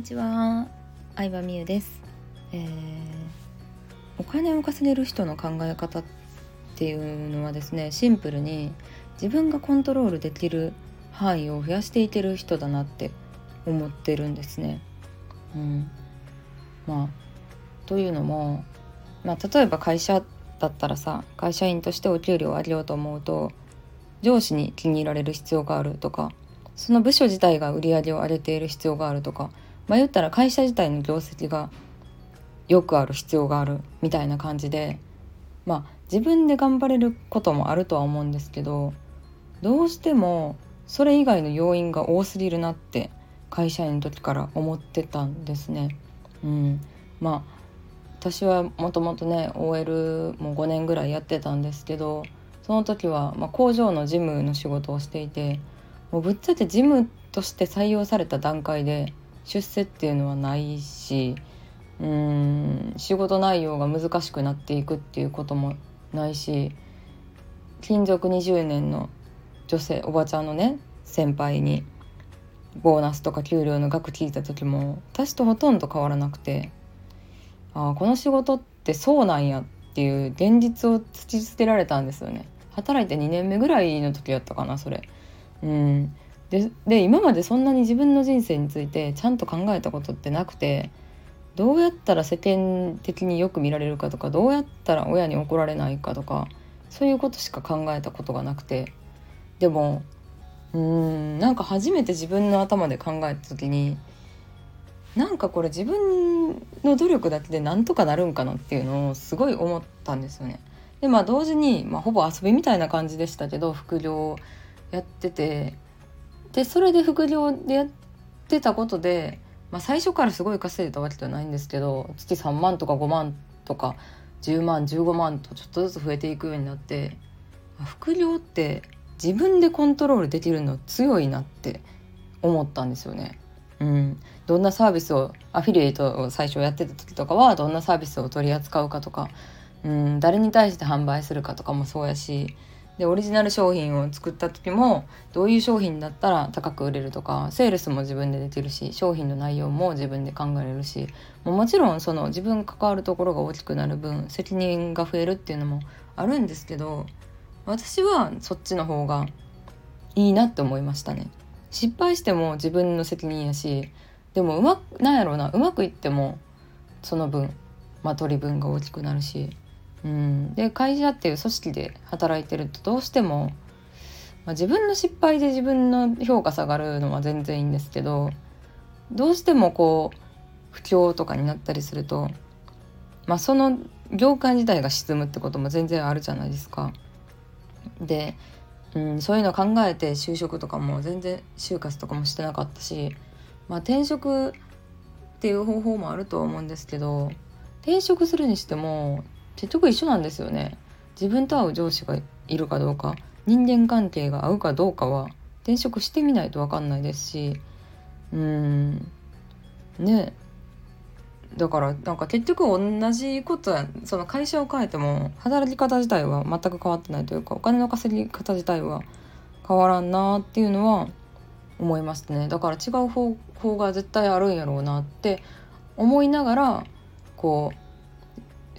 にちは、相葉美優です、えー、お金を稼げる人の考え方っていうのはですねシンプルに自分がコントロールできる範囲を増やしていける人だなって思ってるんですね。うん、まあというのも、まあ、例えば会社だったらさ会社員としてお給料を上げようと思うと上司に気に入られる必要があるとかその部署自体が売り上げを上げている必要があるとかまあ、言ったら会社自体の業績がよくある必要があるみたいな感じでまあ自分で頑張れることもあるとは思うんですけどどうしてもそれ以外の要因が多すぎるなって会社員の時から思ってたんですね。うん、まあ私はもともとね OL も5年ぐらいやってたんですけどその時は、ま、工場の事務の仕事をしていてもうぶっちゃけ事務として採用された段階で出世っていうのはないしうん仕事内容が難しくなっていくっていうこともないし勤続20年の女性おばちゃんのね先輩にボーナスとか給料の額聞いた時も私とほとんど変わらなくてああこの仕事ってそうなんやっていう現実を突きつけられたんですよね。働いて2年目ぐらいの時やったかなそれ。うん。でで今までそんなに自分の人生についてちゃんと考えたことってなくてどうやったら世間的によく見られるかとかどうやったら親に怒られないかとかそういうことしか考えたことがなくてでもうーんなんか初めて自分の頭で考えた時になんかこれ自分の努力だけでなんとかなるんかなっていうのをすごい思ったんですよね。でまあ同時に、まあ、ほぼ遊びみたいな感じでしたけど副業やっててでそれで副業でやってたことで、まあ、最初からすごい稼いでたわけではないんですけど月3万とか5万とか10万15万とちょっとずつ増えていくようになって副業って自分でコントロールできるの強いなって思ったんですよね。うん、どんなサービスをアフィリエイトを最初やってた時とかはどんなサービスを取り扱うかとか、うん、誰に対して販売するかとかもそうやしでオリジナル商品を作った時もどういう商品だったら高く売れるとかセールスも自分でできるし商品の内容も自分で考えれるしももちろんその自分関わるところが大きくなる分責任が増えるっていうのもあるんですけど私はそっちの方がいいなって思いましたね。失敗しても自分の責任やしでもうまなんやろうなうまくいってもその分まあ取り分が大きくなるしうん、で会社っていう組織で働いてるとどうしても、まあ、自分の失敗で自分の評価下がるのは全然いいんですけどどうしてもこう不況とかになったりすると、まあ、その業界自体が沈むってことも全然あるじゃないですか。で、うん、そういうの考えて就職とかも全然就活とかもしてなかったし、まあ、転職っていう方法もあるとは思うんですけど転職するにしても結局一緒なんですよね。自分と合う上司がいるかどうか人間関係が合うかどうかは転職してみないと分かんないですしうん。ね。だからなんか結局同じことはその会社を変えても働き方自体は全く変わってないというかお金の稼ぎ方自体は変わらんなっていうのは思いますね。だから違う方法が絶対あるんやろうなって思いながらこう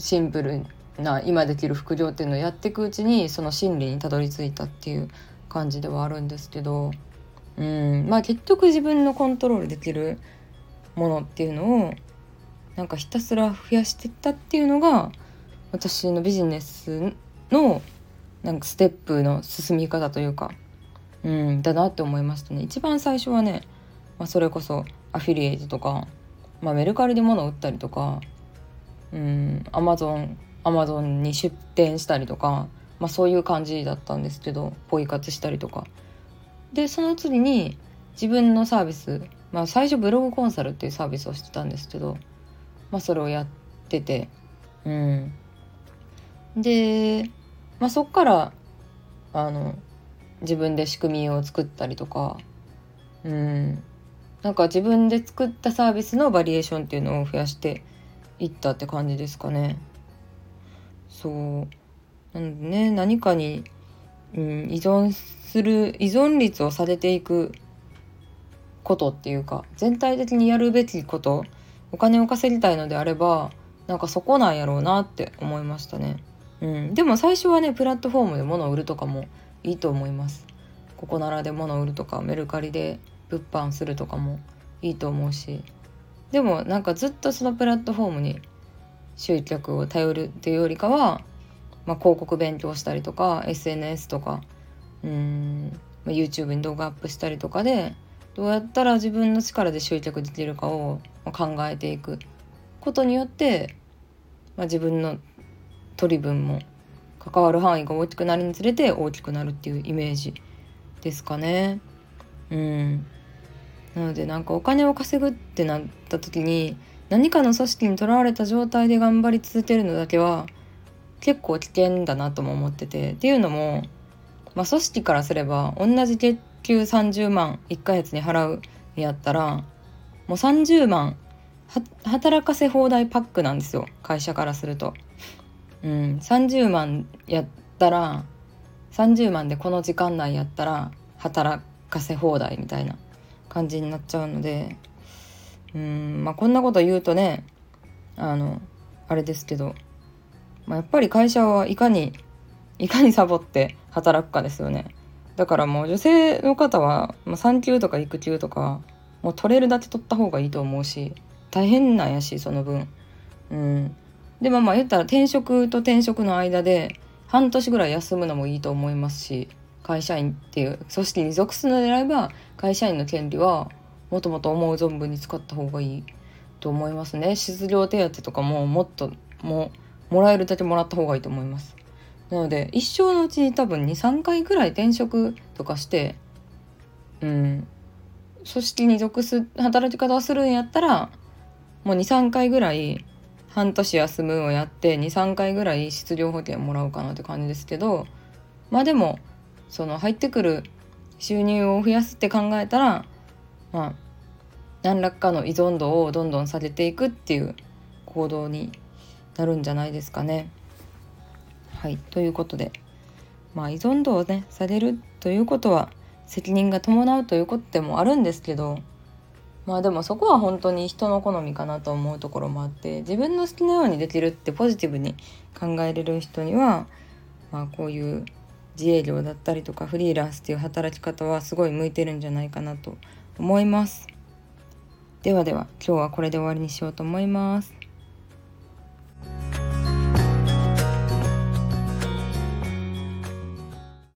シンプルな今できる副業っていうのをやっていくうちにその心理にたどり着いたっていう感じではあるんですけどうん。まあ結局自分のコントロールできるものっていうのをなんかひたすら増やしていったっていうのが私のビジネスのなんかステップの進み方というかうんだなって思いましたね。一番最初はね、まあ、それこそアフィリエイトとか、まあ、メルカリで物を売ったりとかうんアマゾンアマゾンに出店したりとか、まあ、そういう感じだったんですけどポイ活したりとか。でその次に自分のサービス、まあ、最初ブログコンサルっていうサービスをしてたんですけど、まあ、それをやっててうん。で、まあ、そっからあの自分で仕組みを作ったりとかうん。なんか自分で作ったサービスのバリエーションっていうのを増やしていったって感じですかね。そうなんでね何かに、うん、依存する依存率をされていくことっていうか全体的にやるべきことお金を稼ぎたいのであればなんかそこなんやろうなって思いましたね。うん、でも最初はねプラットフォームで物を売るとかもいいと思います。ここならで物を売るとかメルカリで物販するとかもいいと思うしでもなんかずっとそのプラットフォームに集客を頼るっていうよりかは、まあ、広告勉強したりとか SNS とかうん、まあ、YouTube に動画アップしたりとかでどうやったら自分の力で集客できるかを考えていくことによって、まあ、自分の取り分も関わる範囲が大きくなるにつれて大きくなるっていうイメージですかね。うん、なのでなんかお金を稼ぐってなった時に何かの組織にとらわれた状態で頑張り続けるのだけは結構危険だなとも思っててっていうのも、まあ、組織からすれば同じ月給30万1ヶ月に払うやったらもう30万働かせ放題パックなんですよ会社からすると。うん、30万やったら30万でこの時間内やったら働かせ放題みたいな感じになっちゃうのでうんまあこんなこと言うとねあのあれですけど、まあ、やっぱり会社はいかにいかにサボって働くかですよね。だからもう女性の方は、まあ、産休とか育休とかもう取れるだけ取った方がいいと思うし大変なんやしその分。うん。でもまあ言ったら転職と転職の間で半年ぐらい休むのもいいと思いますし会社員っていう組織に属するのであれば会社員の権利はもともと思う存分に使った方がいいと思いますね。失業手当とかももっとももらえるだけもらった方がいいと思います。なので一生のうちに多分23回ぐらい転職とかしてうん組織に属す働き方をするんやったらもう23回ぐらい半年休むをやって23回ぐらい失業保険もらうかなって感じですけどまあでもその入ってくる収入を増やすって考えたらまあ何らかの依存度をどんどん下げていくっていう行動になるんじゃないですかね。はいということでまあ依存度をね下げるということは責任が伴うということでもあるんですけどまあでもそこは本当に人の好みかなと思うところもあって自分の好きなようにできるってポジティブに考えれる人には、まあ、こういう自営業だったりとかフリーランスっていう働き方はすごい向いてるんじゃないかなと思います。ではでは今日はこれで終わりにしようと思います。